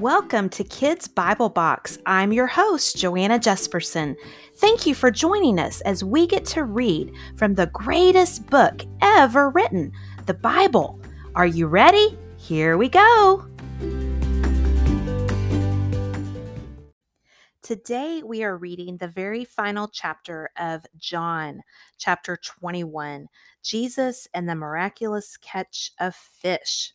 Welcome to Kids Bible Box. I'm your host, Joanna Jesperson. Thank you for joining us as we get to read from the greatest book ever written, the Bible. Are you ready? Here we go. Today we are reading the very final chapter of John, chapter 21 Jesus and the Miraculous Catch of Fish.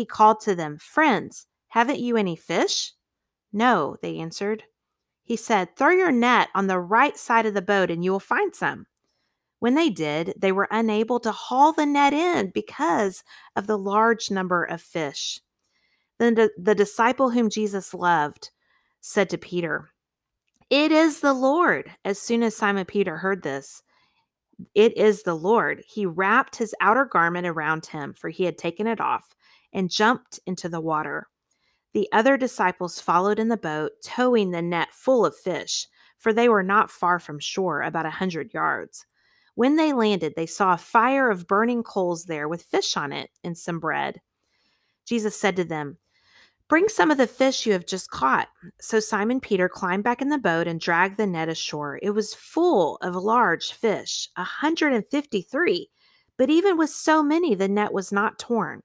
He called to them, Friends, haven't you any fish? No, they answered. He said, Throw your net on the right side of the boat and you will find some. When they did, they were unable to haul the net in because of the large number of fish. Then the, disciple whom Jesus loved said to Peter, It is the Lord. As soon as Simon Peter heard this, it is the Lord. He wrapped his outer garment around him, for he had taken it off, and jumped into the water. The other disciples followed in the boat, towing the net full of fish, for they were not far from shore, about a hundred yards. When they landed, they saw a fire of burning coals there with fish on it and some bread. Jesus said to them, Bring some of the fish you have just caught. So Simon Peter climbed back in the boat and dragged the net ashore. It was full of large fish, a 153, but even with so many, the net was not torn.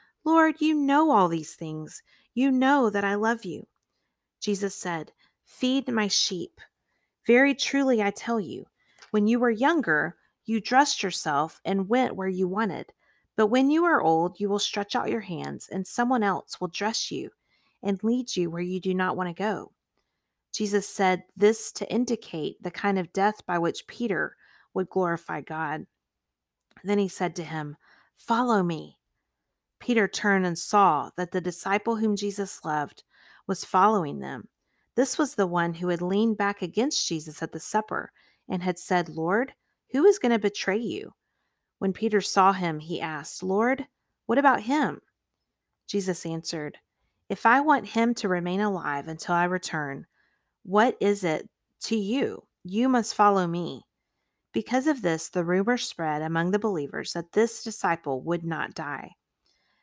Lord, you know all these things. You know that I love you. Jesus said, Feed my sheep. Very truly, I tell you, when you were younger, you dressed yourself and went where you wanted. But when you are old, you will stretch out your hands, and someone else will dress you and lead you where you do not want to go. Jesus said this to indicate the kind of death by which Peter would glorify God. Then he said to him, Follow me. Peter turned and saw that the disciple whom Jesus loved was following them. This was the one who had leaned back against Jesus at the supper and had said, Lord, who is going to betray you? When Peter saw him, he asked, Lord, what about him? Jesus answered, If I want him to remain alive until I return, what is it to you? You must follow me. Because of this, the rumor spread among the believers that this disciple would not die.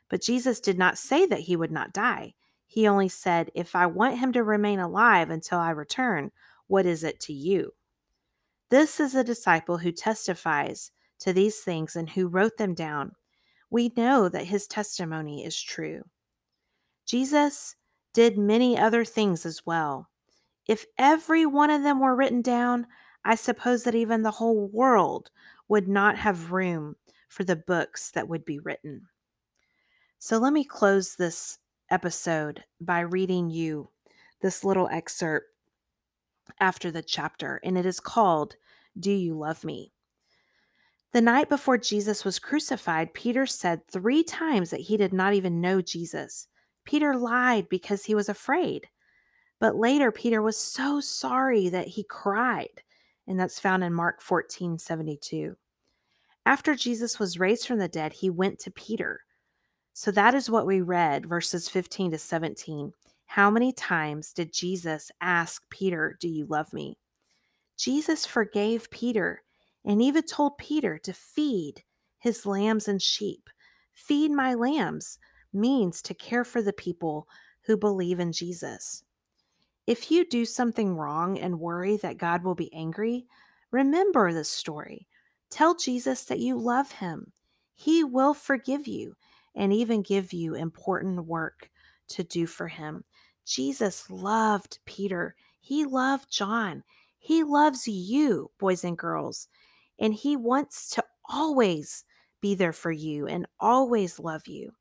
But Jesus did not say that he would not die. He only said, If I want him to remain alive until I return, what is it to you? This is a disciple who testifies to these things and who wrote them down. We know that his testimony is true. Jesus did many other things as well. If every one of them were written down, I suppose that even the whole world would not have room for the books that would be written. So let me close this episode by reading you this little excerpt after the chapter, and it is called Do You Love Me? The night before Jesus was crucified, Peter said three times that he did not even know Jesus. Peter lied because he was afraid. But later, Peter was so sorry that he cried, and that's found in Mark 14 72. After Jesus was raised from the dead, he went to Peter. So that is what we read, verses 15 to 17. How many times did Jesus ask Peter, Do you love me? Jesus forgave Peter and even told Peter to feed his lambs and sheep. Feed my lambs means to care for the people who believe in Jesus. If you do something wrong and worry that God will be angry, remember this story. Tell Jesus that you love him. He will forgive you and even give you important work to do for him. Jesus loved Peter. He loved John. He loves you, boys and girls. And he wants to always be there for you and always love you.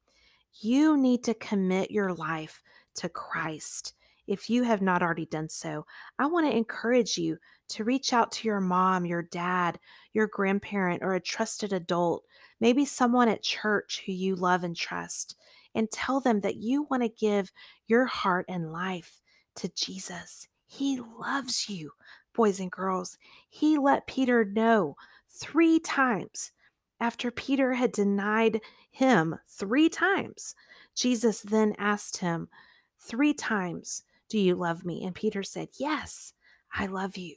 You need to commit your life to Christ. If you have not already done so, I want to encourage you to reach out to your mom, your dad, your grandparent, or a trusted adult, maybe someone at church who you love and trust, and tell them that you want to give your heart and life to Jesus. He loves you, boys and girls. He let Peter know three times after Peter had denied him three times. Jesus then asked him three times, Do you love me? And Peter said, Yes, I love you.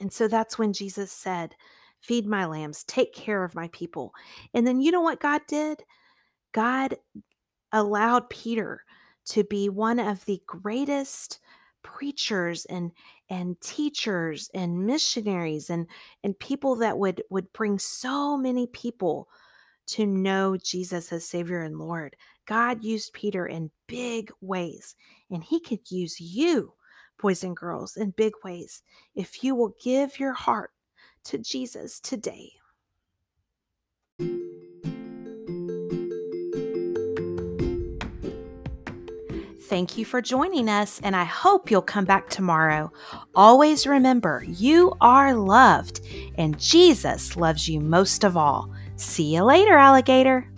And so that's when Jesus said, Feed my lambs, take care of my people. And then you know what God did? God allowed Peter to be one of the greatest preachers and and teachers and missionaries and and people that would would bring so many people to know Jesus as Savior and Lord. God used Peter in big ways, and He could use you boys and girls, in big ways if you will give your heart to Jesus today. Thank you for joining us, and I hope you'll come back tomorrow. Always remember, you are loved, and Jesus loves you most of all. See you later, alligator.